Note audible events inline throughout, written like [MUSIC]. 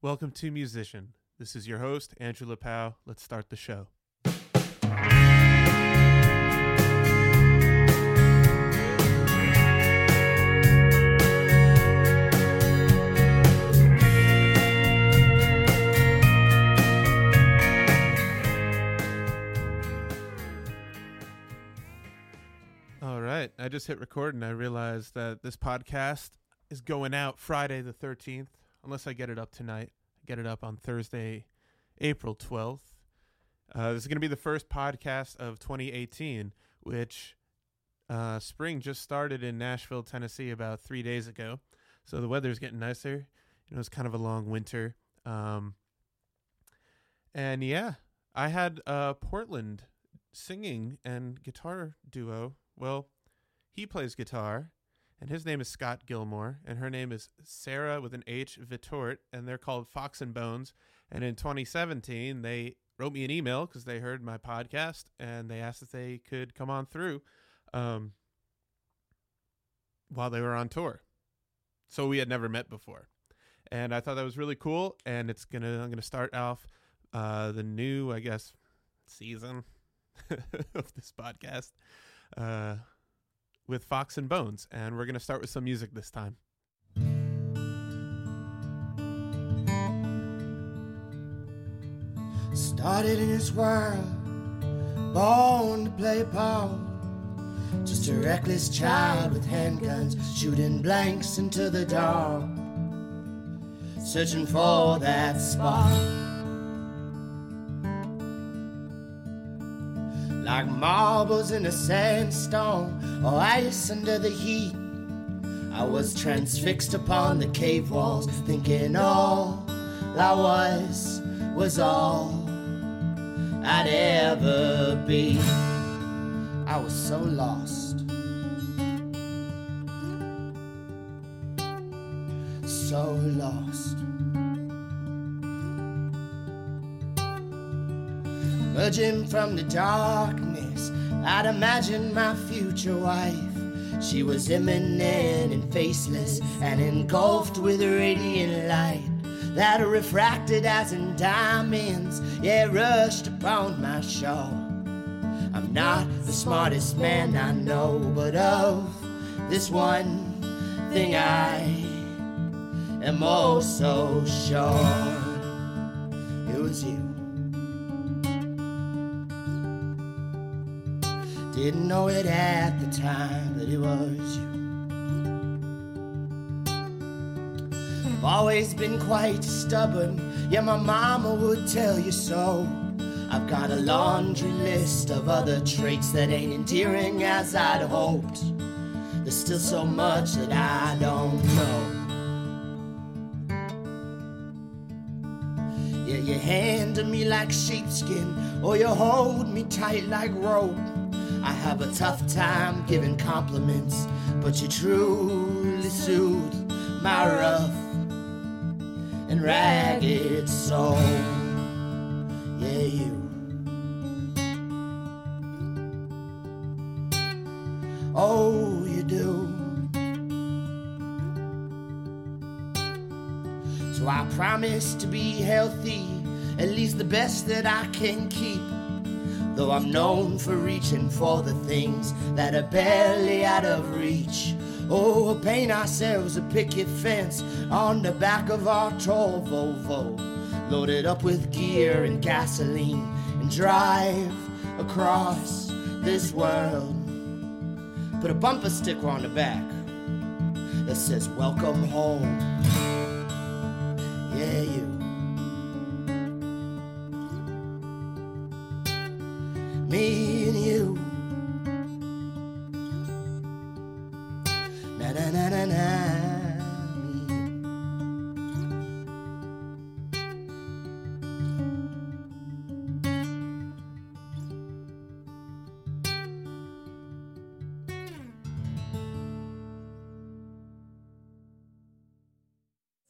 Welcome to Musician. This is your host, Andrew Lapow. Let's start the show. All right. I just hit record and I realized that this podcast is going out Friday the 13th, unless I get it up tonight. I get it up on Thursday, April 12th. Uh, this is going to be the first podcast of 2018, which uh, spring just started in Nashville, Tennessee about three days ago. So the weather's getting nicer. You know, kind of a long winter. Um, and yeah, I had uh, Portland singing and guitar duo. Well, he plays guitar, and his name is Scott Gilmore, and her name is Sarah with an H Vitort, and they're called Fox and Bones. And in 2017, they wrote me an email because they heard my podcast and they asked if they could come on through um, while they were on tour. So we had never met before, and I thought that was really cool. And it's gonna I'm gonna start off uh, the new I guess season [LAUGHS] of this podcast uh, with Fox and Bones, and we're gonna start with some music this time. Started in this world, born to play part. Just a reckless child with handguns, shooting blanks into the dark. Searching for that spark. Like marbles in a sandstone, or ice under the heat. I was transfixed upon the cave walls, thinking all I was was all I'd ever be. I was so lost. So lost. Emerging from the darkness, I'd imagine my future wife. She was imminent and faceless and engulfed with radiant light that refracted as in diamonds, yeah, rushed upon my shore. I'm not the smartest man I know, but of this one thing I am oh so sure. Didn't know it at the time that it was you. I've always been quite stubborn, yeah, my mama would tell you so. I've got a laundry list of other traits that ain't endearing as I'd hoped. There's still so much that I don't know. Yeah, you handle me like sheepskin, or you hold me tight like rope. I have a tough time giving compliments, but you truly soothe my rough and ragged soul. Yeah, you. Oh, you do. So I promise to be healthy, at least the best that I can keep. Though I'm known for reaching for the things that are barely out of reach. Oh, we'll paint ourselves a picket fence on the back of our tall Volvo, loaded up with gear and gasoline, and drive across this world. Put a bumper sticker on the back that says, Welcome home. Yeah, you. Me and you. Na na na na na. me and you.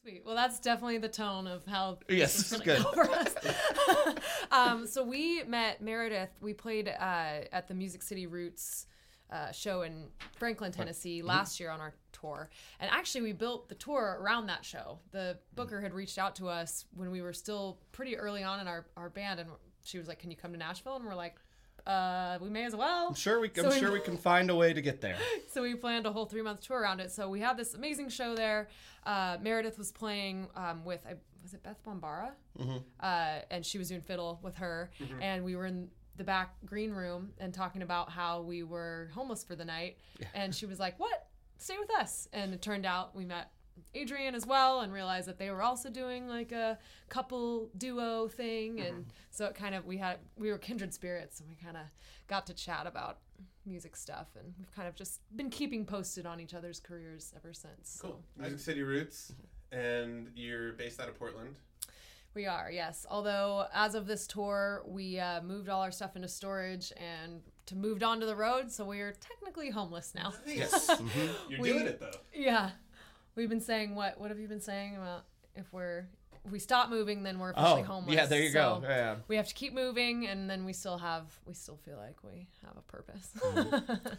Sweet. Well, that's definitely the tone of how Yes, this [LAUGHS] is this is gonna go for us. um, so we met Meredith. We played uh, at the Music City Roots uh, show in Franklin, Tennessee last year on our tour. And actually, we built the tour around that show. The booker had reached out to us when we were still pretty early on in our, our band, and she was like, "Can you come to Nashville?" And we're like, uh, "We may as well." I'm sure we, I'm we- sure we can find a way to get there. [LAUGHS] so we planned a whole three month tour around it. So we had this amazing show there. Uh, Meredith was playing um, with I, was it Beth Bombara, Mhm. uh, and she was doing fiddle with her, and we were in the back green room and talking about how we were homeless for the night, Yeah. and she was like, "What? Stay with us." And it turned out we met. Adrian as well, and realized that they were also doing like a couple duo thing, and so it kind of we had we were kindred spirits, and we kind of got to chat about music stuff, and we've kind of just been keeping posted on each other's careers ever since. So Cool. Music City Roots, and you're based out of Portland. we are, yes. Although as of this tour, we uh, moved all our stuff into storage and to moved on to the road, so we are technically homeless now. Yes. [LAUGHS] Mhm. You're We- doing it though. yeah, we've been saying what? What have you been saying about if we're if we stop moving, then we're officially Oh, homeless. yeah, there you go. Yeah. We have to keep moving, and then we still have we still feel like we have a purpose.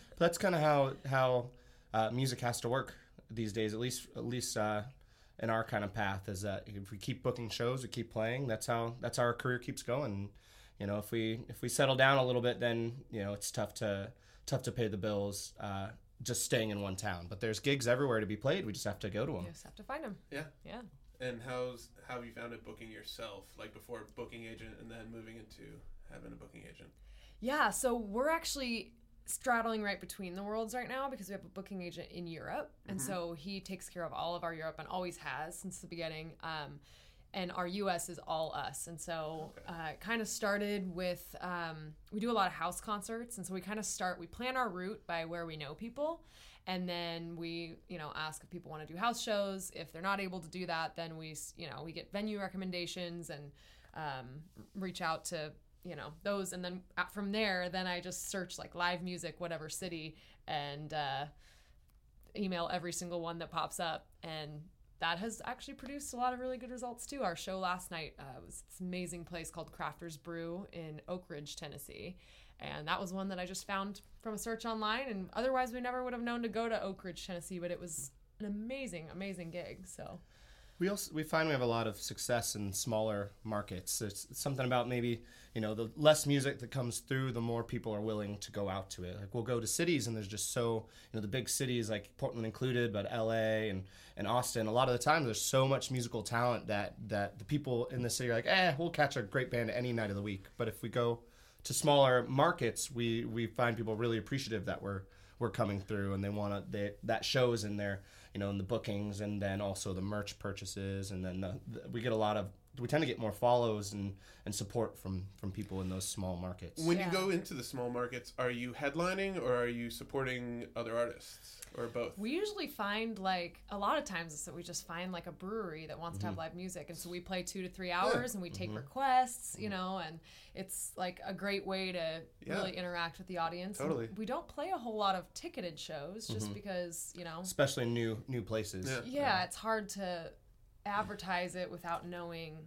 [LAUGHS] That's kind of how how uh, music has to work these days. At least at least uh, in our kind of path is that if we keep booking shows, we keep playing. That's how that's how our career keeps going. You know, if we if we settle down a little bit, then you know it's tough to tough to pay the bills. Uh, just staying in one town, but there's gigs everywhere to be played. We just have to go to them. you just have to find them. Yeah. Yeah. And how's how have you found it booking yourself, like before booking agent, and then moving into having a booking agent? Yeah, so we're actually straddling right between the worlds right now because we have a booking agent in Europe, and so he takes care of all of our Europe and always has since the beginning. Um, and our US is all us, and so uh, it kind of started with um, we do a lot of house concerts, and so we kind of start we plan our route by where we know people, and then we you know ask if people want to do house shows. If they're not able to do that, then we you know we get venue recommendations and um, reach out to you know those and then uh, from there then i just search like live music whatever city and uh, email every single one that pops up and that has actually produced a lot of really good results too. Our show last night uh, was this amazing place called crafters brew in oak ridge tennessee and that was one that i just found from a search online and otherwise we never would have known to go to oak ridge tennessee but it was an amazing amazing gig so We also we find we have a lot of success in smaller markets. It's something about maybe you know the less music that comes through, the more people are willing to go out to it. Like we'll go to cities and there's just so you know the big cities like Portland included, but L.A. and and Austin. A lot of the time there's so much musical talent that that the people in the city are like, eh, we'll catch a great band any night of the week. But if we go to smaller markets, we we find people really appreciative that we're we're coming through and they want to that shows in their you know in the bookings and then also the merch purchases and then the, the, we get a lot of we tend to get more follows and and support from from people in those small markets When Yeah. you go into the small markets, are you headlining or are you supporting other artists or both? We usually find like a lot of times it's that we just find like a brewery that wants to have mm-hmm. live music, and so we play two to three hours, and we take mm-hmm. requests, you mm-hmm. know, and it's like a great way to Yeah. really interact with the audience. And Totally. we don't play a whole lot of ticketed shows just because you know, especially in new new places Yeah. yeah, it's hard to advertise it without knowing.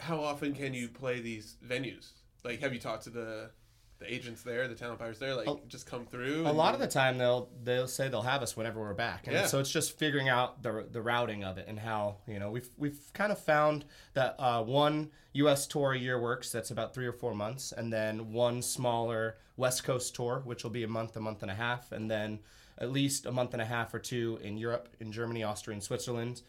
How often can you play these venues? Like, have you talked to the the agents there, the talent buyers there? Like, A- just come through. a lot of the time they'll they'll say they'll have us whenever we're back and Yeah. so it's just figuring out the the routing of it and how you know we've we've kind of found that uh, one us tour a year works that's about three or four months and then one smaller west coast tour which will be a month a month and a half and then at least a month and a half or two in europe in germany austria and switzerland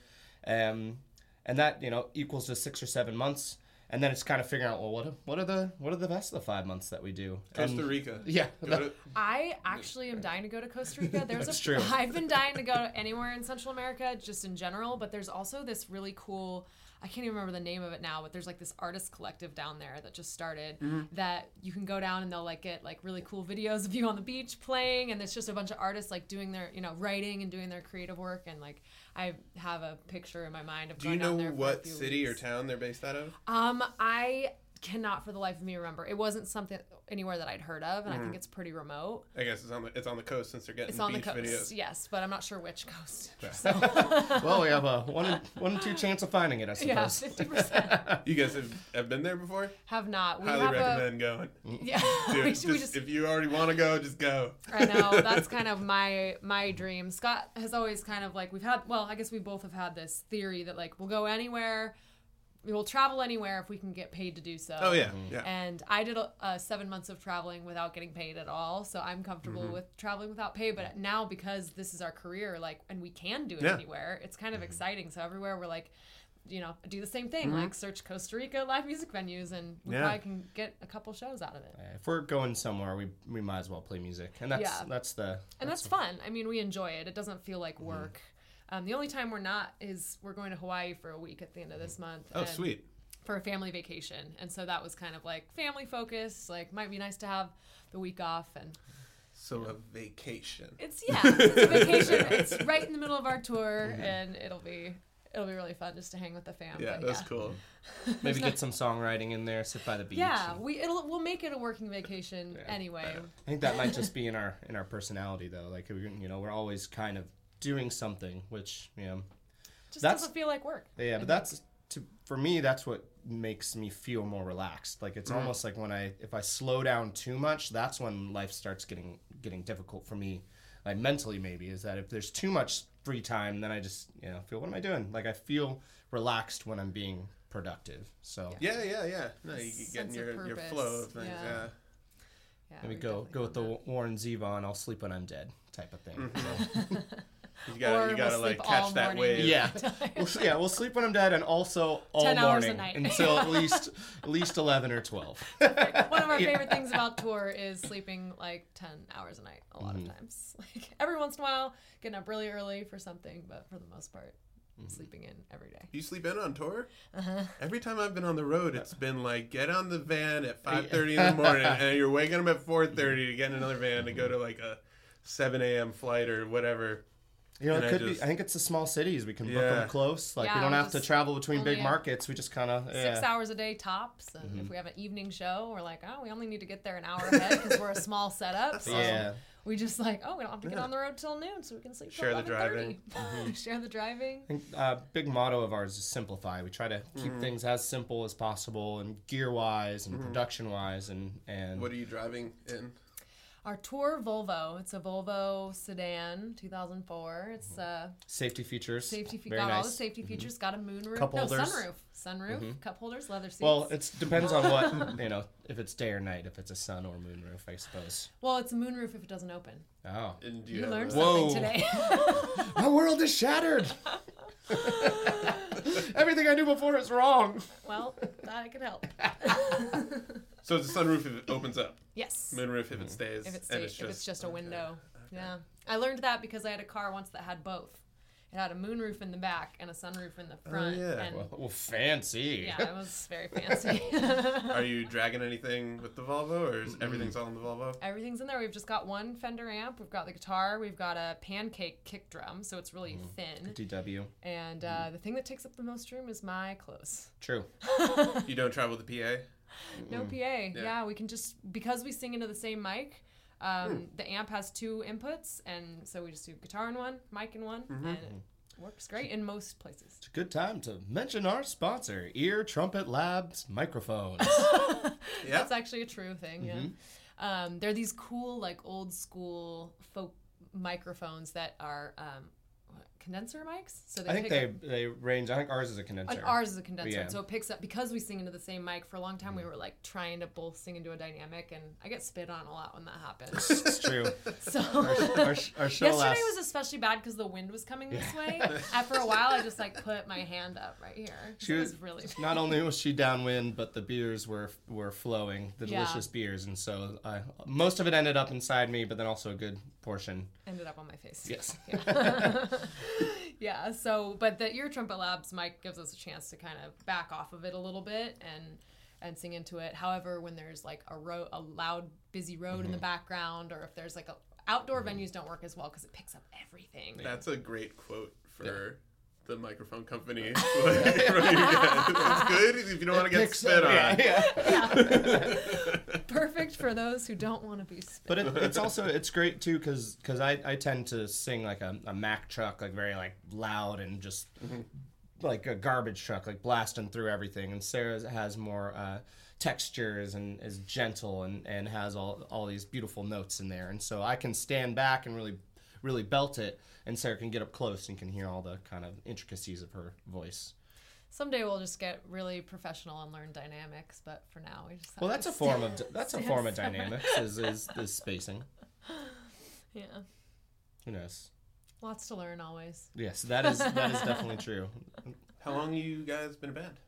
um, and that you know equals to six or seven months and then it's kind of figuring out well what are, what are the what are the rest of the five months that we do Costa And- Rica. yeah Go to- [LAUGHS] I actually am dying to go to Costa Rica. [LAUGHS] There's That's a true. I've been dying to go anywhere in Central America, just in general. But there's also this really cool. I can't even remember the name of it now, but there's like this artist collective down there that just started that you can go down and they'll like get like really cool videos of you on the beach playing, and it's just a bunch of artists like doing their you know writing and doing their creative work, and like I have a picture in my mind of Do you going down know there for a what city or town they're based out of? Um, I cannot for the life of me remember. It wasn't something anywhere that I'd heard of, and I think mm-hmm. it's pretty remote. I guess it's on the it's on the coast since they're getting It's on the coast, videos. yes, but I'm not sure which coast. [LAUGHS] well, we have a one in, one in two chance of finding it, I suppose. Yeah, fifty percent [LAUGHS] You guys have, have been there before? have not. We Highly have recommend going. [LAUGHS] yeah. Dude, we, just, we just if you already want to go, just go. I know that's kind of my my dream. Scott has always kind of like we've had. Well, I guess we both have had this theory that like we'll go anywhere, we will travel anywhere if we can get paid to do so. Oh yeah, yeah. And I did a, uh, seven months of traveling without getting paid at all, so I'm comfortable Mm-hmm. with traveling without pay. But now because this is our career, like, and we can do it Yeah. anywhere, it's kind of Mm-hmm. exciting. So everywhere we're like, you know, do the same thing, like search Costa Rica live music venues, and we Yeah. probably can get a couple shows out of it. If we're going somewhere, we we might as well play music, and that's Yeah. that's the and that's fun. I mean, we enjoy it. It doesn't feel like work. Um, the only time we're not is we're going to Hawaii for a week at the end of this month. Oh and- sweet. For a family vacation, and so that was kind of like family focused. Like, might be nice to have the week off, and So a vacation. it's yeah, it's a [LAUGHS] vacation. It's right in the middle of our tour, and it'll be it'll be really fun just to hang with the fam. Yeah, but that's yeah. cool. [LAUGHS] maybe get some songwriting in there, sit by the beach. Yeah, and- we it'll we'll make it a working vacation anyway. I think that might just be in our in our personality though. Like you know, we're always kind of doing something, which you know, Just That's- doesn't feel like work. yeah. But that's to for me. That's what makes me feel more relaxed. Like it's mm-hmm. almost like when I if I slow down too much, that's when life starts getting getting difficult for me. Like mentally, maybe is that if there's too much free time, then I just you know feel what am I doing? Like I feel relaxed when I'm being productive. So Yeah, yeah, yeah. No, you get in of your, your flow of things. yeah. Yeah. Yeah, maybe we go go with found the that. Warren Zevon. I'll sleep when I'm dead type of thing. Mm-hmm. So. [LAUGHS] [LAUGHS] You gotta, Or you gotta we'll like sleep all catch that wave. Yeah, [LAUGHS] we'll, yeah, we'll sleep when I'm dead, and also all 10 hours a morning night. until at [LAUGHS] least at least eleven or twelve. One of our [LAUGHS] favorite things about tour is sleeping like 10 hours a night a lot Mm-hmm. of times. Like every once in a while, getting up really early for something, but for the most part, Mm-hmm. sleeping in every day. You sleep in on tour? Uh-huh. Every time I've been on the road, it's been like get on the van at five thirty in the morning, and you're waking up at four thirty to get in another van to go to like a seven a.m. flight or whatever. You know, And it I could just- be. I think it's the small cities. We can book them close. Like Yeah, we don't we'll have to travel between big markets. We just kind of Six hours a day tops, and Mm-hmm. if we have an evening show, we're like, oh, we only need to get there an hour ahead because we're a small setup. [LAUGHS] So Yeah. we just like, oh, we don't have to get Yeah. on the road till noon, so we can sleep till Share the driving. [LAUGHS] Mm-hmm. Share the driving. I think uh, big motto of ours is simplify. We try to keep Mm-hmm. things as simple as possible, and gear wise, and production wise, and and What are you driving in? Our tour Volvo. It's a Volvo sedan, 2004. It's mm-hmm. uh, safety features. safety fe- Very got all the safety mm-hmm. features. Got a moonroof, Cup no holders. sunroof, sunroof, mm-hmm. cup holders, leather seats. Well, it depends on what [LAUGHS] you know. If it's day or night, if it's a sun or moon roof, I suppose. well, it's a moonroof if it doesn't open. Oh, And you, You learned a- something Whoa. today. [LAUGHS] my world is shattered. [LAUGHS] Everything I knew before is wrong. well, that I could help. So it's a sunroof if it opens up, Yes. moonroof if it mm. stays, If it's, and it's if it's just a okay. window. Yeah. I learned that because I had a car once that had both. It had a moonroof in the back and a sunroof in the oh, front. Oh, yeah. And Well, well, fancy. yeah, it was [LAUGHS] very fancy. [LAUGHS] Are you dragging anything with the Volvo, or is everything's all in the Volvo? Everything's in there. We've just got one Fender amp. We've got the guitar. We've got a pancake kick drum, so it's really mm-hmm. thin. DW. And uh, mm-hmm. the thing that takes up the most room is my clothes. True. [LAUGHS] You don't travel the PA? No PA. Yeah. we can just because we sing into the same mic. Um, The amp has two inputs, and so we just do guitar in one, mic in one, and it works great in most places. It's a good time to mention our sponsor, Ear Trumpet Labs microphones. [LAUGHS] [LAUGHS] Yeah. That's actually a true thing. Yeah. Um, they're these cool, like old school folk microphones that are um, what, condenser mics. So they I think they up- they range. I think ours is a condenser. Ours is a condenser, Yeah. so it picks up because we sing into the same mic. For a long time, we mm. were like trying to both sing into a dynamic, and I get spit on a lot when that happens. it's true. [LAUGHS] So Our, sh- our show yesterday last. was especially bad because the wind was coming this way. After a while, I just like put my hand up right here. She it was- was really [LAUGHS] Not only was she downwind, but the beers were were flowing, the Yeah. delicious beers, and so I, most of it ended up inside me, but then also a good portion. ended up on my face. Yes. yeah [LAUGHS] [LAUGHS] so but the ear trumpet labs mic gives us a chance to kind of back off of it a little bit and and sing into it. However when there's like a road a loud busy road Mm-hmm. in the background or if there's like a outdoor venues don't work as well because it picks up everything. That's a great quote for the microphone company. [LAUGHS] [LAUGHS] Like, from you guys. That's good if you don't want to get spit up- on. yeah, [LAUGHS] yeah. Perfect for those who don't want to be spit. But it, it's also it's great too because I, I tend to sing like a, a Mack truck like very like loud and just like a garbage truck like blasting through everything and Sarah has more uh, textures and is gentle and, and has all all these beautiful notes in there and so I can stand back and really really belt it and Sarah can get up close and can hear all the kind of intricacies of her voice. Someday we'll just get really professional and learn dynamics, but for now we just have Well, to that's a form of [LAUGHS] that's a form of dynamics is, is is spacing. [LAUGHS] Yeah, Who knows? lots to learn always. Yes, that is that is definitely [LAUGHS] true. How long you guys been a band?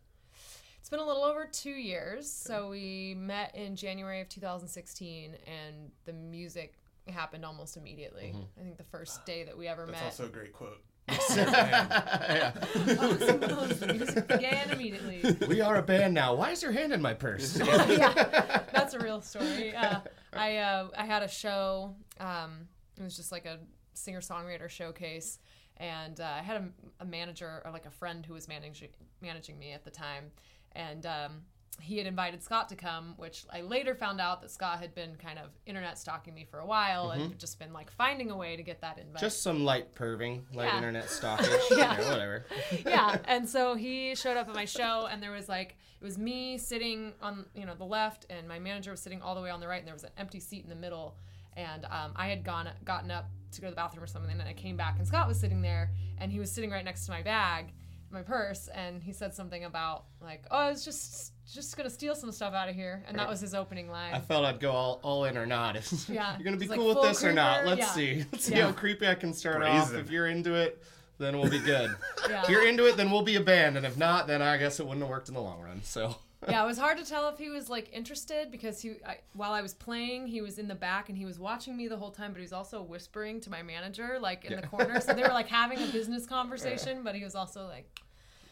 It's been a little over two years. So we met in January of 2016, and the music happened almost immediately. I think the first day that we ever That's met, That's also a great quote. [LAUGHS] [LAUGHS] yeah. the music began immediately. We are a band now. Why is your hand in my purse? [LAUGHS] yeah, that's a real story. Uh, I uh, I had a show. Um, it was just like a singer songwriter showcase, and uh, I had a, a manager or like a friend who was managing managing me at the time, and um, he had invited Scott to come, which I later found out that Scott had been kind of internet stalking me for a while and just been like finding a way to get that invite. Just some light perving, light Yeah. internet [LAUGHS] stalkage, Yeah. you know, whatever. yeah [LAUGHS] and so he showed up at my show and there was like it was me sitting on you know the left and my manager was sitting all the way on the right and there was an empty seat in the middle and um, i had gone gotten up to go to the bathroom or something and i came back and scott was sitting there and he was sitting right next to my bag my purse and he said something about like oh i was just just gonna steal some stuff out of here and that was his opening line I felt I'd go all, all in or not. [LAUGHS] Yeah. [LAUGHS] You're gonna be It's like cool with full this or not? Let's yeah. see. [LAUGHS] Let's see Yeah. how creepy I can start off. If you're into it, then we'll be good. Yeah. If you're into it, then we'll be a band, and if not, then I guess it wouldn't have worked in the long run. So. Yeah, it was hard to tell if he was like interested because he, I, while I was playing, he was in the back and he was watching me the whole time, but he was also whispering to my manager like in the corner. So they were like [LAUGHS] having a business conversation, but he was also like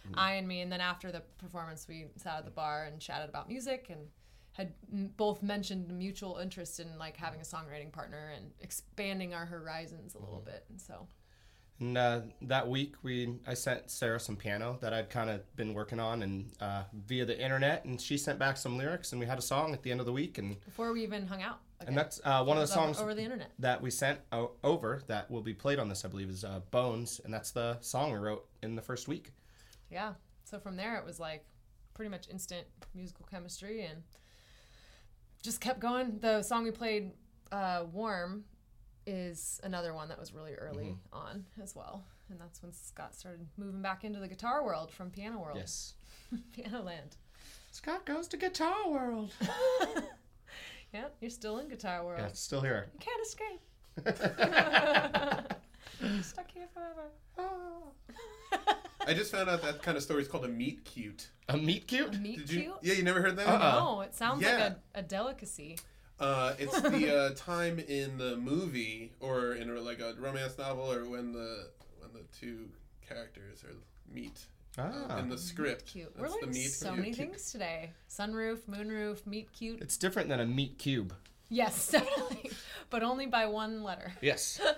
mm-hmm. eyeing me. And then after the performance, we sat at the bar and chatted about music and had m- both mentioned mutual interest in like having a songwriting partner and expanding our horizons a little mm-hmm. bit. And so And uh, that week, we I sent Sarah some piano that I'd kind of been working on, and uh, via the internet, and she sent back some lyrics, and we had a song at the end of the week, and before we even hung out, again, and that's uh, one of the songs over the internet. that we sent o- over that will be played on this, I believe, is uh, Bones, and that's the song we wrote in the first week. yeah so from there it was like pretty much instant musical chemistry and just kept going the song we played uh, warm is another one that was really early mm-hmm. on as well and that's when scott started moving back into the guitar world from piano world Yes. [LAUGHS] piano land Scott goes to Guitar World. [LAUGHS] yeah you're still in guitar world yeah, it's still here. you can't escape [LAUGHS] You're stuck here forever I just found out that kind of story is called a meat cute. A meat cute? meet Did you? cute Yeah, you never heard that? Uh-uh. no it sounds Yeah. like a, a delicacy Uh, it's the [LAUGHS] uh, time in the movie or in a, like a romance novel or when the when the two characters are meet Ah. in the script. cute. That's We're the learning meat so cute. many things today. Sunroof, moonroof, meet cute. It's different than a meat cube. Yes, [LAUGHS] definitely, but only by one letter. Yes. [LAUGHS]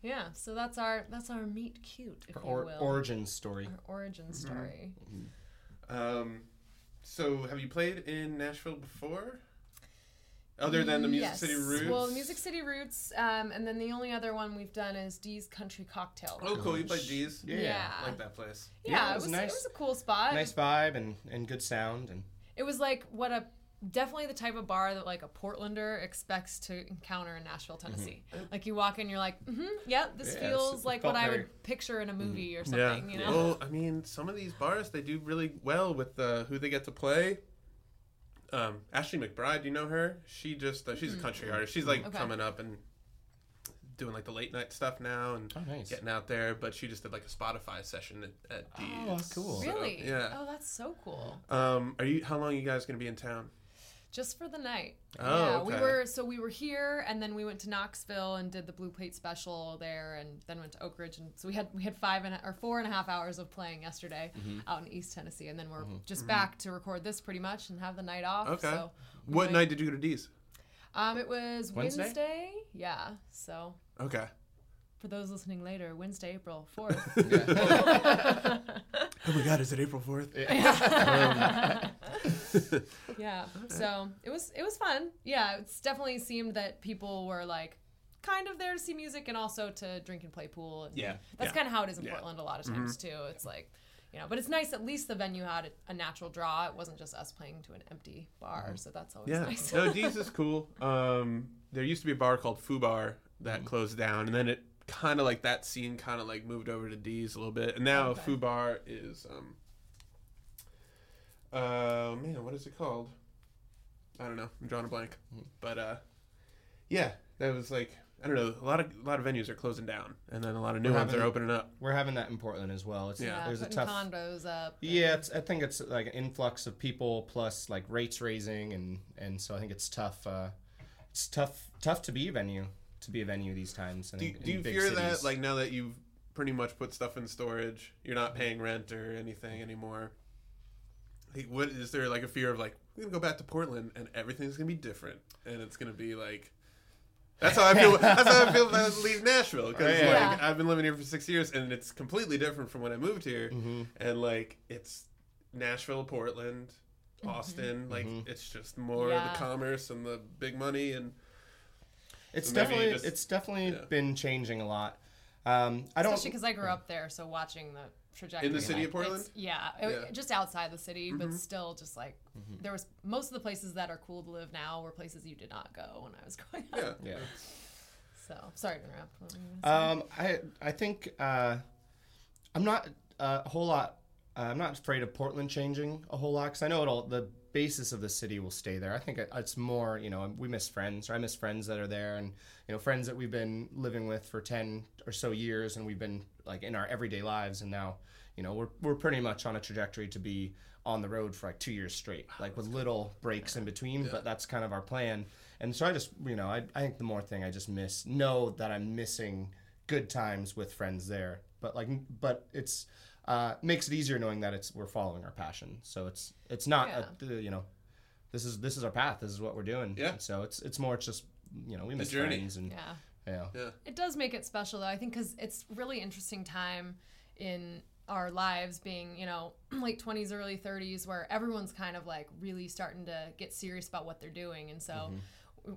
Yeah, so that's our that's our meet cute, if you will. origin story. our origin story. Um, so have you played in Nashville before? Other than the Music Yes. City Roots. Well, Music City Roots, um, and then the only other one we've done is Dee's Country Cocktail. Oh, cool! You played Dee's? Yeah. Yeah. I like that place. Yeah, Yeah, it it was was nice. it was a cool spot. Nice vibe and, and good sound and It was like what a definitely the type of bar that like a Portlander expects to encounter in Nashville, Tennessee. Like you walk in, you're like, mm-hmm, yeah, this Yeah, feels like felt what I would picture in a movie or something. You know, Well, I mean, some of these bars they do really well with uh, who they get to play. Um, Ashley McBryde, you know her? She just uh, she's a country artist. She's like Okay. coming up and doing like the late night stuff now and Oh, nice. getting out there. But she just did like a Spotify session at, at Dee's. Oh, cool. So, really? yeah. Oh, that's so cool. Um, are you? How long are you guys gonna be in town? Just for the night. Oh, yeah, we were so we were here, and then we went to Knoxville and did the Blue Plate special there, and then went to Oak Ridge, and so we had we had five and a, or four and a half hours of playing yesterday Mm-hmm. out in East Tennessee, and then we're just back to record this pretty much and have the night off. Okay. So we What might- night did you go to Dee's? Um, it was Wednesday? Wednesday. Yeah. So Okay. for those listening later, Wednesday, April fourth. [LAUGHS] [LAUGHS] Oh my God, is it April Fourth? yeah. [LAUGHS] Yeah. So it was it was fun. Yeah, it's definitely seemed that people were like kind of there to see music and also to drink and play pool. And Yeah, that's yeah. kind of how it is in Yeah. Mm-hmm. Portland a lot of times too. It's like. You know, but it's nice. At least the venue had a, a natural draw. It wasn't just us playing to an empty bar, so that's always Yeah. nice. no, Dee's is cool. Um, there used to be a bar called Foo Bar that closed down, and then it kind of like that scene kind of like moved over to Dee's a little bit, and now Okay. Foo Bar is um. Uh man, what is it called? I don't know. I'm drawing a blank. But uh, yeah, that was like I don't know. A lot of a lot of venues are closing down, and then a lot of new We're ones are opening up. We're having that in Portland as well. It's, Yeah. there's a tough. condos up. and- Yeah, it's, I think it's like an influx of people plus like rates raising, and and so I think it's tough. Uh, it's tough tough to be a venue to be a venue these times. Do, in- do you in big fear that like now that you've pretty much put stuff in storage, you're not paying rent or anything anymore? Like, what is there like a fear of like we're gonna go back to Portland and everything's gonna be different and it's gonna be like that's how I feel. [LAUGHS] that's how I feel if I leave Nashville because Yeah. like Yeah. I've been living here for six years and it's completely different from when I moved here Mm-hmm. and like it's Nashville, Portland, Austin. Like Mm-hmm. it's just more Yeah. the commerce and the big money and It's So definitely just- it's definitely yeah. been changing a lot. Um, I don't. Especially because I grew up there, so watching the trajectory. In the city like, of Portland? Yeah, it- Yeah. Mm-hmm. just outside the city, but still, just like there was most of the places that are cool to live now were places you did not go when I was [LAUGHS] growing up. yeah, yeah. So sorry to interrupt. What were you gonna say? Um, I I think uh, I'm not uh, a whole lot. Uh, I'm not afraid of Portland changing a whole lot because I know it'll the basis of the city will stay there. I think it's more you know we miss friends or I miss friends that are there and you know friends that we've been living with for ten or so years and we've been like in our everyday lives and now you know we're we're pretty much on a trajectory to be on the road for like two years straight ah, like with little breaks in between but that's kind of our plan. And so I just you know I, I think the more thing I just miss know that I'm missing good times with friends there but like but it's uh, makes it easier knowing that it's we're following our passion so it's it's not a, uh, you know this is this is our path this is what we're doing Yeah. And so it's it's more it's just you know we miss journey. friends and yeah. yeah yeah. It does make it special though. I think because it's really interesting time in our lives being, you know, [CLEARS THROAT] late 20s, early 30s, where everyone's kind of like really starting to get serious about what they're doing. And so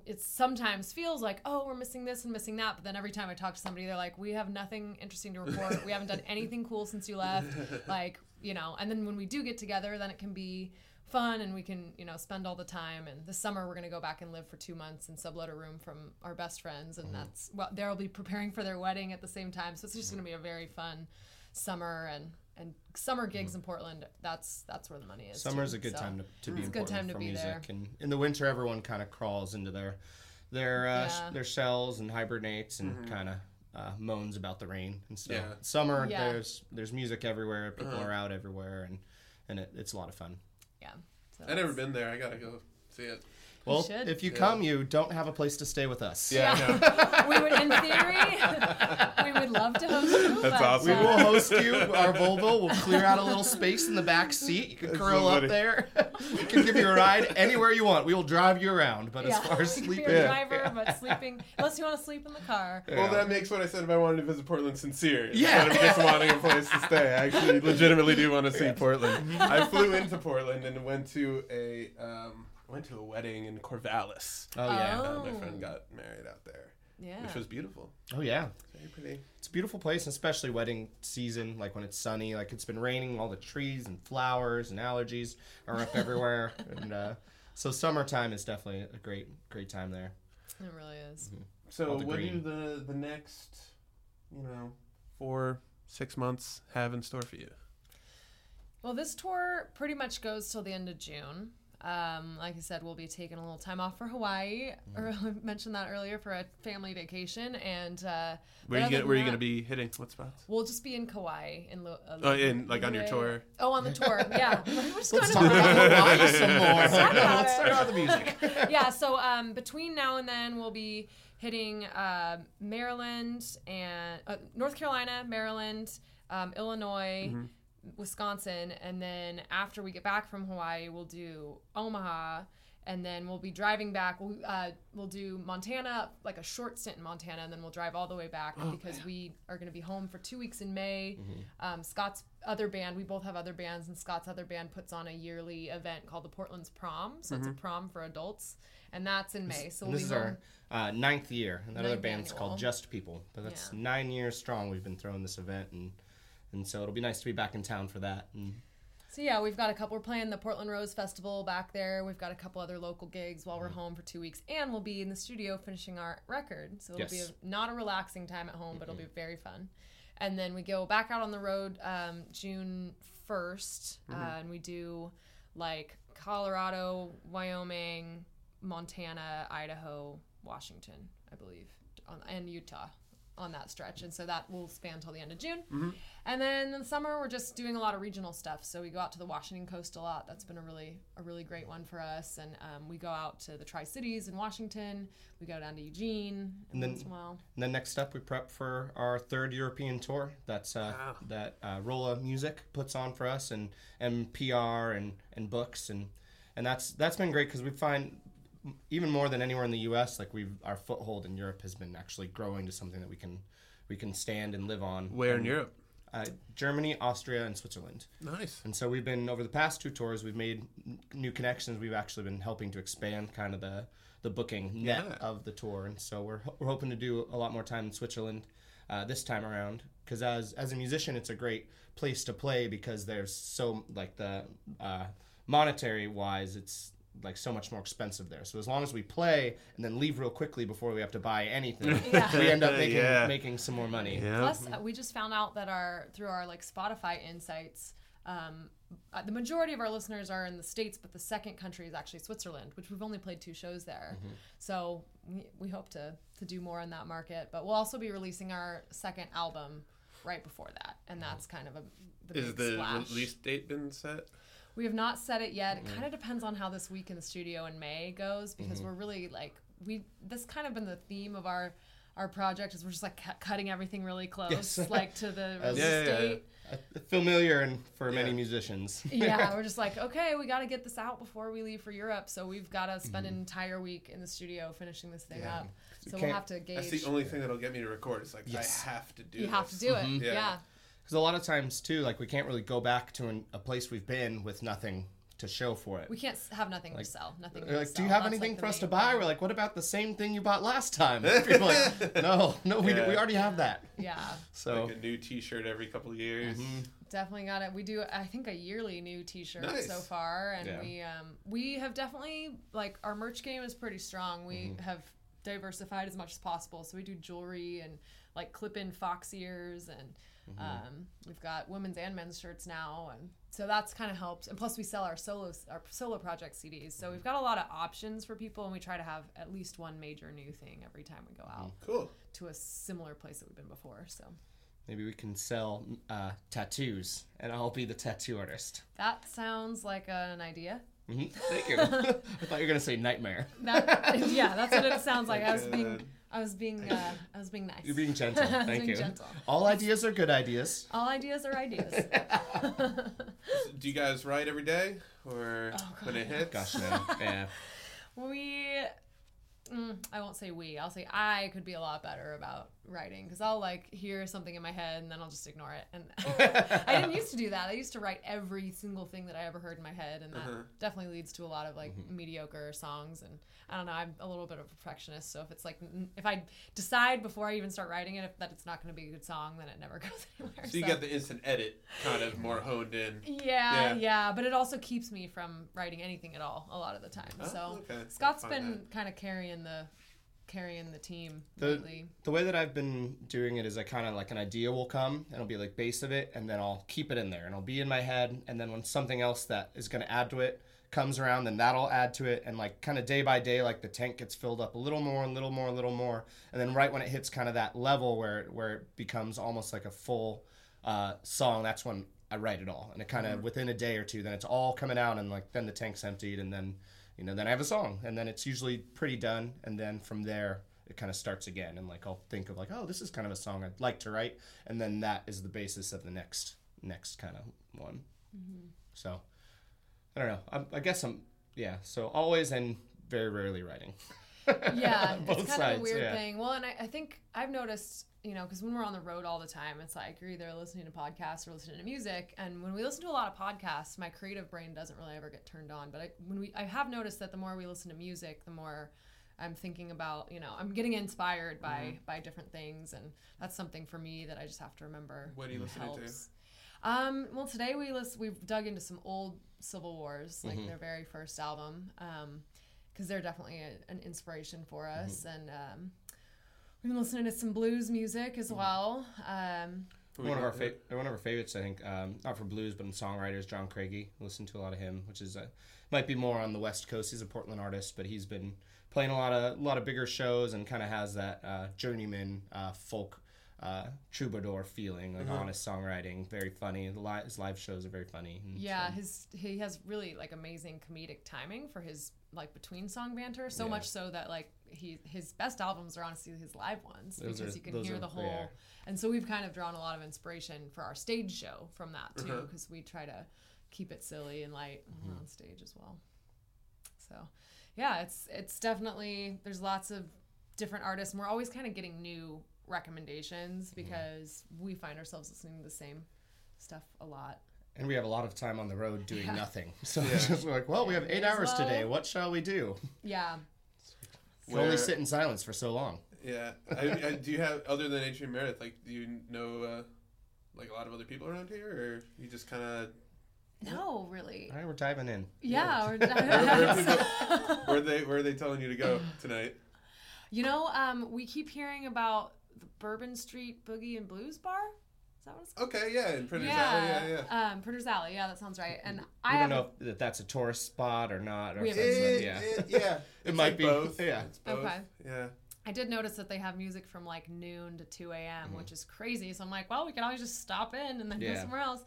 it sometimes feels like, oh, we're missing this and missing that. But then every time I talk to somebody, they're like, we have nothing interesting to report. we haven't done anything cool since you left. [LAUGHS] Like, you know, and then when we do get together, then it can be fun and we can you know spend all the time and this summer we're going to go back and live for two months and sublet a room from our best friends and mm-hmm. that's well they'll be preparing for their wedding at the same time so it's just going to be a very fun summer and and summer gigs in portland that's that's where the money is Summer's too. a good So, time to, to be it's a in good time to for be music, there. and in the winter, everyone kind of crawls into their their uh, sh- Yeah. their shells and hibernates and kind of uh, moans about the rain. And so Yeah. summer, Yeah. there's there's music everywhere. People are out everywhere, and and it, it's a lot of fun. yeah so I never been there. I gotta go see it. Well, should. if you Yeah. come, you don't have a place to stay with us. Yeah, I know. [LAUGHS] we would in theory [LAUGHS] we would love to host you That's but, awesome. We will host you. Our Volvo will clear out a little space in the back seat. You can That's so curl up there. [LAUGHS] we can give you a ride anywhere you want. We will drive you around. But as far as You're sleeping, a driver, but sleeping unless you want to sleep in the car. Well, that makes what I said if I wanted to visit Portland sincere. Yeah. Instead of just wanting a place to stay. I actually legitimately do want to see Portland. I flew into Portland and went to a um, went to a wedding in Corvallis. oh yeah, Uh, my Oh. friend got married out there, Yeah. which was beautiful. oh yeah. Very pretty. It's a beautiful place, especially wedding season. Like when it's sunny, like it's been raining, all the trees and flowers and allergies are up [LAUGHS] everywhere, and uh, so summertime is definitely a great, great time there. It really is. So, All the what do the the next, you know, four six months have in store for you? Well, this tour pretty much goes till the end of June. Um, like I said, we'll be taking a little time off for Hawaii. Or I [LAUGHS] mentioned that earlier for a family vacation, and uh, Where but you gonna than Where you gonna be hitting? What spots? We'll just be in Kauai in Lo- uh, Oh, in like on your tour. Oh, on the tour, [LAUGHS] yeah. We're just Let's going talk about Hawaii some more. talk about Let's it. start out the music. [LAUGHS] yeah, so um, between now and then, we'll be hitting uh, Maryland and uh, North Carolina, Maryland, um, Illinois, Wisconsin, and then after we get back from Hawaii, we'll do Omaha, and then we'll be driving back. We'll uh, we'll do Montana, like a short stint in Montana, and then we'll drive all the way back because we are going to be home for two weeks in May. Um, Scott's other band, we both have other bands, and Scott's other band puts on a yearly event called the Portland's Prom. So it's a prom for adults, and that's in May. So we'll this be is our uh, ninth year, and that other band's annual. called Just People. But that's Yeah. nine years strong. We've been throwing this event, and and so it'll be nice to be back in town for that. And So yeah, we've got a couple. We're playing the Portland Rose Festival back there. We've got a couple other local gigs while we're Mm-hmm. home for two weeks, and we'll be in the studio finishing our record. So it'll Yes. be a, not a relaxing time at home, but it'll be very fun. And then we go back out on the road um, June 1st, uh, and we do like Colorado, Wyoming, Montana, Idaho, Washington, I believe, and Utah on that stretch. And so that will span till the end of June. And then in the summer, we're just doing a lot of regional stuff. So we go out to the Washington coast a lot. That's been a really a really great one for us. And um, we go out to the Tri Cities in Washington. We go down to Eugene And then- once in a while. And then next up, we prep for our third European tour. That's uh, Wow. that uh, Rolla Music puts on for us, and and PR and and books, and and that's that's been great because we find even more than anywhere in the U.S. Like we've our foothold in Europe has been actually growing to something that we can we can stand and live on. Where in Europe? Uh, Germany, Austria, and Switzerland. Nice. And so we've been over the past two tours, we've made n- new connections. We've actually been helping to expand kind of the the booking net Yeah. of the tour, and so we're ho- we're hoping to do a lot more time in Switzerland uh, this time around. Because as as a musician, it's a great place to play because there's so like the uh, monetary wise, it's like so much more expensive there. So as long as we play and then leave real quickly before we have to buy anything, Yeah. we end up making Yeah. making some more money. Yeah. Plus, uh, we just found out that our through our like Spotify insights, um, uh, the majority of our listeners are in the states, but the second country is actually Switzerland, which we've only played two shows there. So we, we hope to to do more in that market. But we'll also be releasing our second album right before that, and that's kind of a the Is big the splash. release date been set? We have not set it yet. It mm-hmm. kind of depends on how this week in the studio in May goes because mm-hmm. we're really like we. This kind of been the theme of our our project is we're just like cu- cutting everything really close, Yes. [LAUGHS] like to the As- release Yeah, yeah, yeah. Uh, Familiar and for many musicians. [LAUGHS] Yeah. [LAUGHS] we're just like okay, we got to get this out before we leave for Europe, so we've got to spend mm-hmm. an entire week in the studio finishing this thing Yeah. up. So can't- we'll have to gauge. That's the only thing that'll get me to record. It's like Yes. I have to do. you have to do it. Yeah. Yeah. Because a lot of times too, like we can't really go back to an, a place we've been with nothing to show for it. We can't have nothing to sell. Nothing. They're to like, do you have That's, anything like, for us to buy? thing. We're like, what about the same thing you bought last time? [LAUGHS] People like, no, no, we, Yeah. we already have that. Yeah. So Like a new T-shirt every couple of years. Definitely got it. We do, I think, a yearly new T-shirt Nice. so far, and Yeah. we um, we have definitely like our merch game is pretty strong. We Mm-hmm. have diversified as much as possible. So we do jewelry and like clip-in fox ears, and Mm-hmm. um, we've got women's and men's shirts now, and so that's kind of helped. And plus, we sell our solo our solo project CDs, so we've got a lot of options for people, and we try to have at least one major new thing every time we go out Cool. to a similar place that we've been before. So maybe we can sell uh, tattoos, and I'll be the tattoo artist. that sounds like an idea. hmm [LAUGHS] Thank you. [LAUGHS] I thought you were gonna say nightmare. That, yeah, that's what it sounds like. I was Good. being, I was being, uh, I was being nice. You're being gentle. [LAUGHS] Thank being you. gentle. All ideas are good ideas. All ideas are ideas. [LAUGHS] [LAUGHS] Do you guys write every day, or Oh, when it hits? Gosh, no. Yeah. we, mm, I won't say we. I'll say I could be a lot better about writing because I'll like hear something in my head and then I'll just ignore it. And [LAUGHS] I didn't used to do that. I used to write every single thing that I ever heard in my head, and that Uh-huh. definitely leads to a lot of like mediocre songs. And I don't know. I'm a little bit of a perfectionist, so if it's like n- if I decide before I even start writing it if, that it's not going to be a good song, then it never [LAUGHS] goes anywhere. So you get the instant edit kind of more honed in. Yeah, Yeah. yeah, but it also keeps me from writing anything at all a lot of the time. Oh, so okay. Scott's been kind of carrying the carrying the team The- lately. The way that I've been doing it is I kind of like an idea will come and it'll be like base of it, and then I'll keep it in there and it'll be in my head, and then when something else that is going to add to it comes around, then that'll add to it, and like kind of day by day, like the tank gets filled up a little more, a little more, a little more, and then right when it hits kind of that level where it, where it becomes almost like a full uh, song, that's when I write it all, and it kind of within a day or two, then it's all coming out, and like then the tank's emptied, and then you know then I have a song, and then it's usually pretty done, and then from there it kind of starts again and like I'll think of like oh this is kind of a song I'd like to write and then that is the basis of the next next kind of one mm-hmm. so I don't know. I, I guess I'm yeah, so always and very rarely writing. [LAUGHS] [LAUGHS] yeah, it's kind sides, of a weird yeah. thing. Well, and I, I think I've noticed, you know, because when we're on the road all the time, it's like you're either listening to podcasts or listening to music. And when we listen to a lot of podcasts, my creative brain doesn't really ever get turned on. But I, when we, I have noticed that the more we listen to music, the more I'm thinking about, you know, I'm getting inspired by Mm-hmm. by different things, and that's something for me that I just have to remember. What are you listening to? Um, well, today we list we've dug into some old Civil Wars, like Mm-hmm. their very first album, because they're definitely a, an inspiration for Mm-hmm. us. And um, we've been listening to some blues music Mm-hmm. as well. Um, One of our fa- one of our favorites, I think, um, not for blues, but in songwriters, John Craigie. Listen to a lot of him, which is uh, might be more on the West Coast. He's a Portland artist, but he's been playing a lot of a lot of bigger shows and kind of has that uh, journeyman uh, folk uh, troubadour feeling, like honest songwriting. Very funny. The li- his live shows are very funny. yeah, so- his he has really like amazing comedic timing for his like between song banter. So Yeah. much so that like he his best albums are honestly his live ones Those because are- you can hear are the whole. rare. And so we've kind of drawn a lot of inspiration for our stage show from that too, Uh-huh. because we try to keep it silly and light Mm-hmm. on stage as well. So, yeah, it's it's definitely there's lots of different artists, and we're always kind of getting new recommendations because we find ourselves listening to the same stuff a lot. And we have a lot of time on the road doing Yeah. nothing. [LAUGHS] So it's just like, well, we have eight May as hours today. What shall we do? Yeah. We can only sit in silence for so long. Yeah. I, I, do you have other than Adrian Meredith? Like, do you know uh, like a lot of other people around here, or you just kind of No, really. All right, we're diving in. Yeah. Or, [LAUGHS] where, people, where are [LAUGHS] they where are they telling you to go tonight? you know, um, we keep hearing about the Bourbon Street Boogie and Blues Bar. Is that what it's called? Okay, yeah, in Printers Alley, yeah, yeah. Um, Printers Alley. Yeah, that sounds right. And We I don't have know if that's a tourist spot or not. Or We haven't that's- It, yeah. it- yeah, [LAUGHS] It's might like be- both. yeah. it's both. Okay. Yeah. I did notice that they have music from like noon to 2 a.m., Mm-hmm. which is crazy. So I'm like, well, we can always just stop in and then go Yeah. Mm-hmm. somewhere else.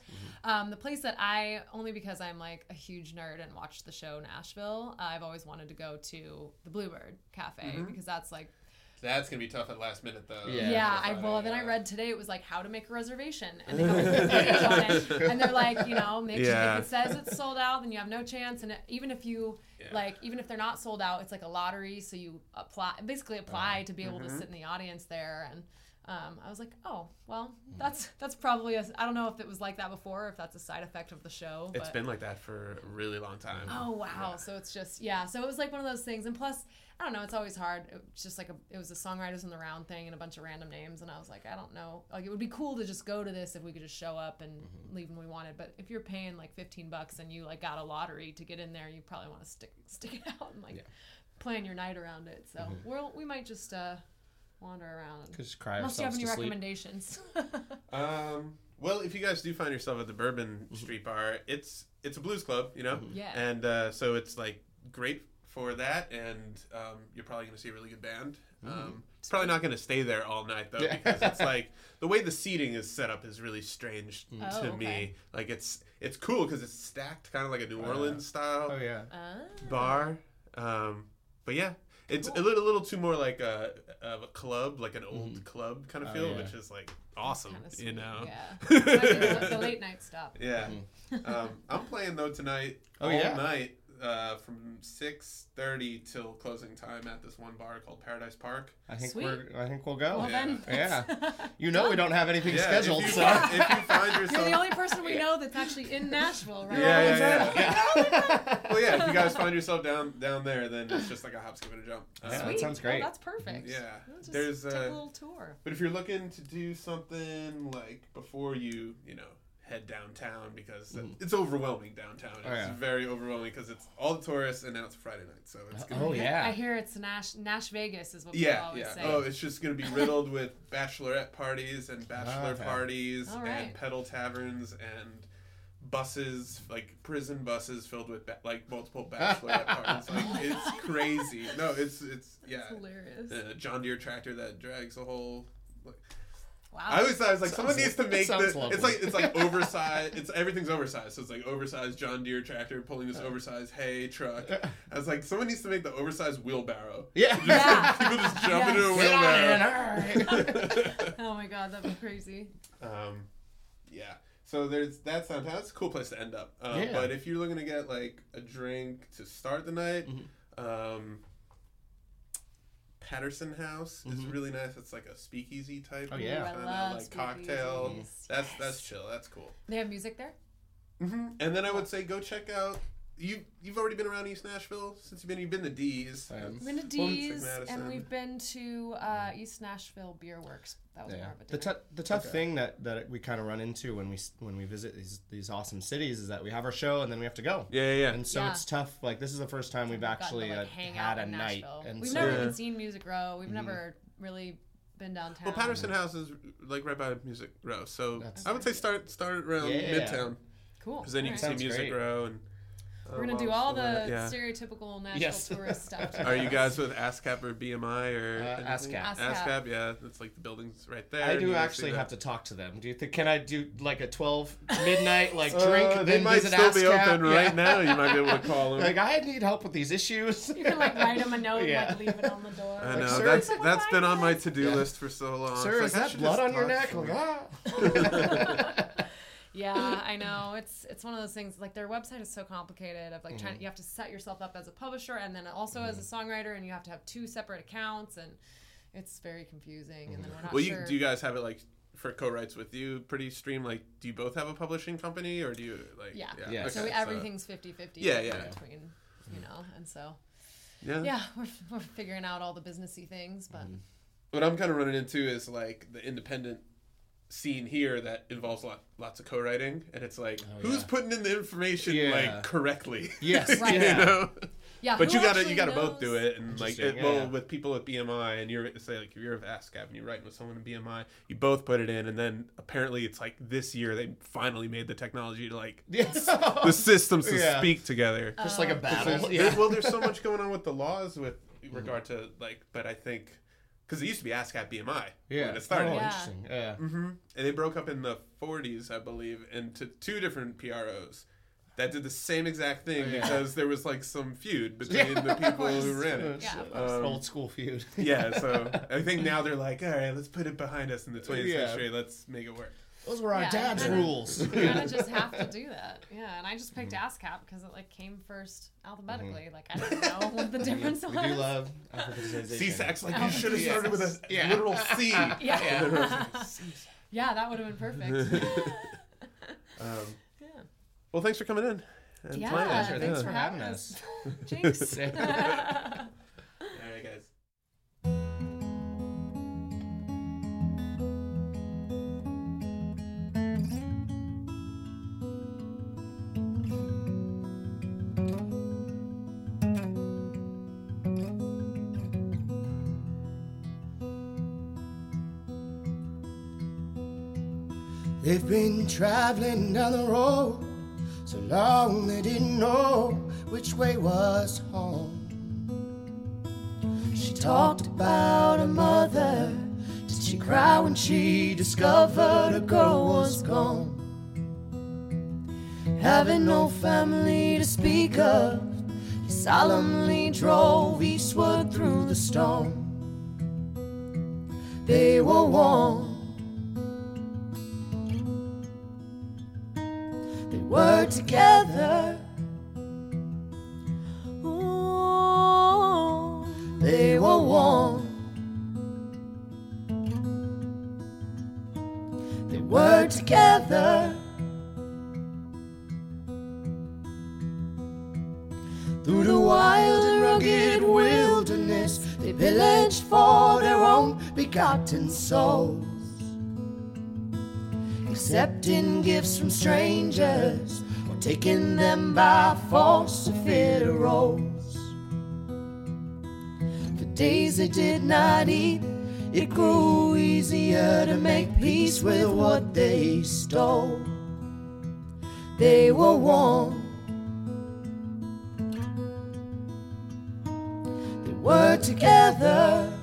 Um, the place that I, only because I'm like a huge nerd and watched the show Nashville, I've always wanted to go to the Bluebird Cafe Mm-hmm. because that's like, That's gonna be tough at last minute though. Yeah. yeah, I, Friday, well, then I read today it was like how to make a reservation. And they have a whole page on it. And they're like, you know, make Yeah. if it says it's sold out, then you have no chance. And even if you, Yeah. like, even if they're not sold out, it's like a lottery. So you apply, basically apply to be able Mm-hmm. to sit in the audience there. And um, I was like, oh, well, that's that's probably a, I don't know if it was like that before, or if that's a side effect of the show. It's been like that for a really long time. Oh wow! So it's just yeah. So it was like one of those things, and plus, I don't know. It's always hard. It's just like a, it was a songwriters in the round thing and a bunch of random names, and I was like, I don't know. Like it would be cool to just go to this if we could just show up and leave when we wanted. But if you're paying like 15 bucks and you like got a lottery to get in there, you probably want to stick [LAUGHS] stick it out and like plan your night around it. So we'll we might just uh wander around. and- Just cry Unless you have any recommendations. [LAUGHS] Um. Well, if you guys do find yourself at the Bourbon Street Bar, it's it's a blues club, you know. Yeah. And uh, so it's like great for that, and um, you're probably going to see a really good band. Um, it's probably not going to stay there all night though, Yeah. because it's [LAUGHS] like the way the seating is set up is really strange Oh, to okay. me. Like it's it's cool because it's stacked, kind of like a New Orleans style Oh yeah. Ah. bar. Um, but yeah, it's a little, little too more like a, of a club, like an old club kind of Oh, feel, yeah. which is like awesome, Kinda you know. Yeah. [LAUGHS] The, the late night stop. Yeah. um, I'm playing though tonight Oh, all yeah? night uh, from six thirty till closing time at this one bar called Paradise Park. I think Sweet. we're. I think we'll go. Well Yeah. then, Yeah. [LAUGHS] You know we don't have anything Yeah, scheduled, if you, so. if you find yourself, you're the only person we know that's actually in Nashville, right? Yeah, yeah, yeah. [LAUGHS] well, yeah. If you guys find yourself down down there, then it's just like a hop, skip, and a jump. Yeah, Uh, that Sweet. sounds Well, great. that's perfect. Yeah. Just There's, take uh, a little tour. But if you're looking to do something like before you, you know, head downtown because it's overwhelming downtown. It's Mm. Oh, yeah. very overwhelming because it's all the tourists and now it's Friday night, so it's gonna Oh be, yeah. I hear it's Nash Nash Vegas is what people yeah, always yeah. say. Oh, it's just gonna be riddled with bachelorette parties and bachelor Okay. parties All and pedal taverns and buses, like prison buses filled with ba- like multiple bachelorette parties. Like [LAUGHS] it's crazy. No, it's it's yeah. It's hilarious. A John Deere tractor that drags a whole. Like, wow. I always thought it was like someone needs to [LAUGHS] make sounds the. lovely. It's like it's like [LAUGHS] oversized. It's everything's oversized. So it's like oversized John Deere tractor pulling this oversized hay truck. I was like, someone needs to make the oversized wheelbarrow. Yeah. Yeah. [LAUGHS] People just jump into a Yes. Get on in, wheelbarrow. oh my god, that'd be crazy. um, yeah. So there's that's downtown. That's a cool place to end up. Um, Yeah. But if you're looking to get like a drink to start the night, Mm-hmm. um, Patterson House is really nice. It's like a speakeasy type. Mm-hmm. Oh, yeah. Ooh, I kinda love like cocktail. speakeasies. That's that's chill. That's cool. They have music there. And then I would say go check out. You you've already been around East Nashville since you've been you've been to Dee's. I am. We've been to Dee's, Madison. and we've been to uh, East Nashville Beer Works. That was Yeah. more of a The, different. tou- the tough thing that, that we kind of run into when we when we visit these these awesome cities is that we have our show and then we have to go. Yeah, yeah, yeah. And so Yeah. it's tough. Like this is the first time we've gotten to, actually like, uh, hang had out a night. Nashville. And We've so, never Yeah. even seen Music Row. We've never really been downtown. Well, Patterson House is like right by Music Row, so That's I would say start start around Yeah. Midtown Cool. because then you can Alright. see Music great. Row and. We're gonna do all the yeah. stereotypical national Yes. tourist stuff. [LAUGHS] Are you guys with ASCAP or BMI or Uh. ASCAP. ASCAP. ASCAP, yeah, it's like the buildings right there. I do actually have to talk to them. Do you think can I do like a twelve midnight [LAUGHS] like Uh, drink? they then might visit still be ASCAP? open Yeah. right now. You might be able to call [LAUGHS] them. Like I need help with these issues. You can like write them a note Yeah. and like leave it on the door. I Like, know sir, that's "Look what that's I been on my to do Yeah. list for so long. Sir, It's is like, that blood on your neck? Like, ah. Yeah, [LAUGHS] I know. It's it's one of those things. Like their website is so complicated. Of like Mm-hmm. trying, you have to set yourself up as a publisher and then also as a songwriter, and you have to have two separate accounts, and it's very confusing. And then we're not Well, you, sure. do you guys have it like for co-writes with you pretty stream? Like, do you both have a publishing company or do you like? yeah. Yeah. So okay, everything's 50-50 Yeah, yeah. between, you know, and so yeah. yeah, we're we're figuring out all the businessy things, but Mm-hmm. What I'm kind of running into is like the independent scene here that involves lot, lots of co-writing, and it's like oh, who's Oh, yeah. putting in the information Yeah. like correctly? [LAUGHS] Yes, Right. you yeah. know. yeah. But you gotta you gotta both do it, and like Interesting, it, well yeah. with people with BMI, and you're say like if you're with ASCAP and you're writing with someone in BMI, you both put it in, and then apparently it's like this year they finally made the technology to like Yes. [LAUGHS] the systems to Yeah. speak together. Just like a battle. there- Yeah. well, there's so much going on with the laws with regard to like, but I think because it used to be ASCAP BMI Yeah. when it started, Oh, Yeah. interesting. Yeah. Mm-hmm. and they broke up in the 40s, I believe, into two different PROs that did the same exact thing Oh, yeah. because there was like some feud [LAUGHS] between the people who ran it. Yeah, of Um, old school feud. Yeah, so [LAUGHS] I think now they're like, all right, let's put it behind us in the 20th Yeah. century. Let's make it work. Those were our Yeah, dad's kinda- rules. You kind of just have to do that. Yeah, and I just picked Mm-hmm. ASCAP because it like came first alphabetically. Like I don't know what the [LAUGHS] difference we was. do love [LAUGHS] alphabetization. SESAC, like Oh, you should have started with a Yeah. literal C. [LAUGHS] Yeah. And then I was like, Yeah, that would have been perfect. Um, yeah. well, thanks for coming in. and Yeah, thanks Yeah. for for having having us. Jinx. They've been traveling down the road so long they didn't know which way was home. She talked about her mother. Did she cry when she discovered her girl was gone? Having no family to speak of, he solemnly drove eastward through the storm. They were warm. Were together. Ooh, they were one. They were together. Through the wild and rugged wilderness, they pillaged for their own begotten souls accepting gifts from strangers or taking them by force to fit a rose. For days they did not eat, it grew easier to make peace with what they stole. They were warm. They were together.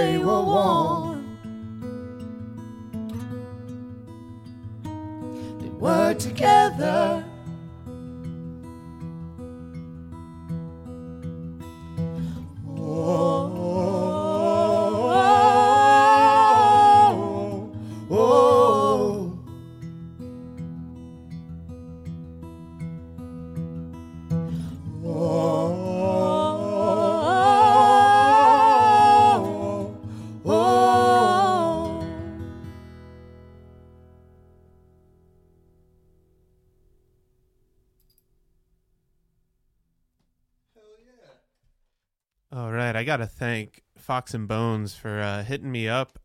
They were warm. They were together. Got to thank Fox and Bones for uh, hitting me up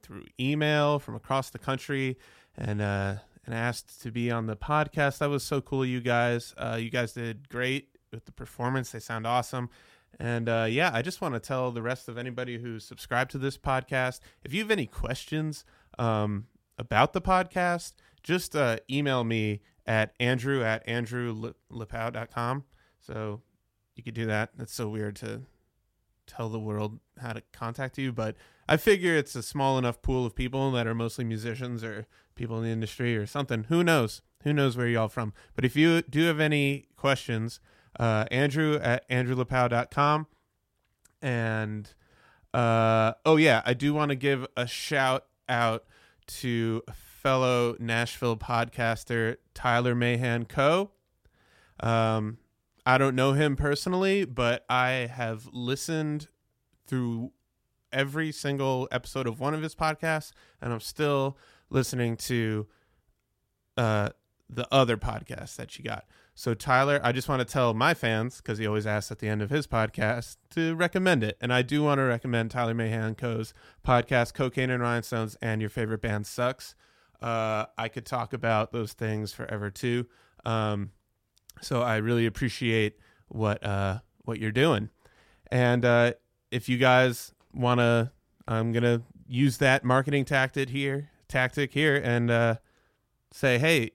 through email from across the country and uh, and asked to be on the podcast. That was so cool, you guys. Uh, you guys did great with the performance. They sound awesome. And uh, yeah, I just want to tell the rest of anybody who's subscribed to this podcast if you have any questions um, about the podcast, just uh, email me at andrew at andrewlepow.com. So you could do that. That's so weird to tell the world how to contact you, but I figure it's a small enough pool of people that are mostly musicians or people in the industry or something. Who knows? Who knows where y'all from? But if you do have any questions, uh, Andrew at andrewlepow.com. And uh, oh, yeah, I do want to give a shout out to fellow Nashville podcaster Tyler Mahan Coe. Um, I don't know him personally, but I have listened through every single episode of one of his podcasts, and I'm still listening to uh, the other podcast that you got. So, Tyler, I just want to tell my fans, because he always asks at the end of his podcast, to recommend it. And I do want to recommend Tyler Mahan Coe's podcast, Cocaine and Rhinestones, and Your Favorite Band Sucks. Uh, I could talk about those things forever, too. Um, so I really appreciate what uh, what you're doing. And uh, if you guys want to, I'm gonna use that marketing tactic here, tactic here, and uh, say, hey,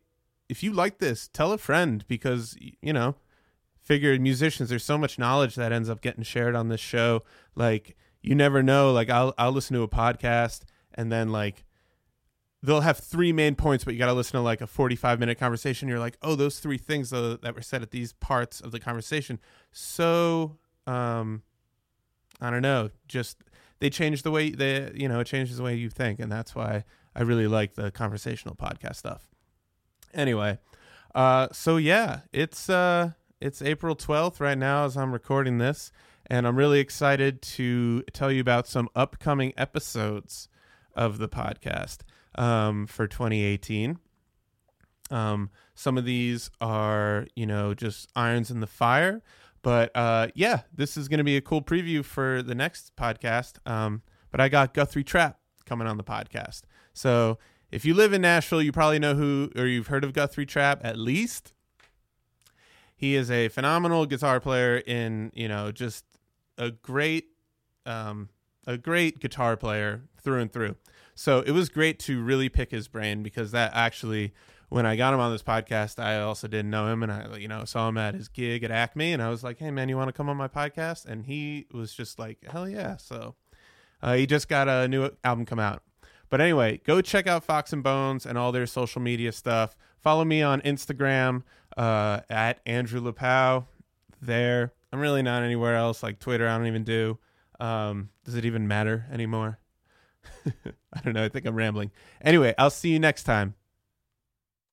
if you like this, tell a friend because you know, figure musicians. There's so much knowledge that ends up getting shared on this show. Like you never know. Like I'll I'll listen to a podcast and then like they'll have three main points, but you got to listen to like a 45 minute conversation. You're like, oh, those three things though, that were said at these parts of the conversation. So, um, I don't know, just they change the way they, you know, it changes the way you think. And that's why I really like the conversational podcast stuff. Anyway, uh, so yeah, it's, uh, it's April 12th right now as I'm recording this, and I'm really excited to tell you about some upcoming episodes of the podcast um, for 2018. Um, some of these are, you know, just irons in the fire. But uh, yeah, this is going to be a cool preview for the next podcast. Um, but I got Guthrie Trapp coming on the podcast. So if you live in Nashville, you probably know who, or you've heard of Guthrie Trapp at least. He is a phenomenal guitar player in, you know, just a great, um, a great guitar player through and through. So it was great to really pick his brain because that actually, when I got him on this podcast, I also didn't know him and I, you know, saw him at his gig at Acme and I was like, hey man, you want to come on my podcast? And he was just like, hell yeah. So uh, he just got a new album come out. But anyway, go check out Fox and Bones and all their social media stuff. Follow me on Instagram uh, at Andrew Lepow. There, I'm really not anywhere else like Twitter. I don't even do. Um, does it even matter anymore? [LAUGHS] I don't know. I think I'm rambling. Anyway, I'll see you next time.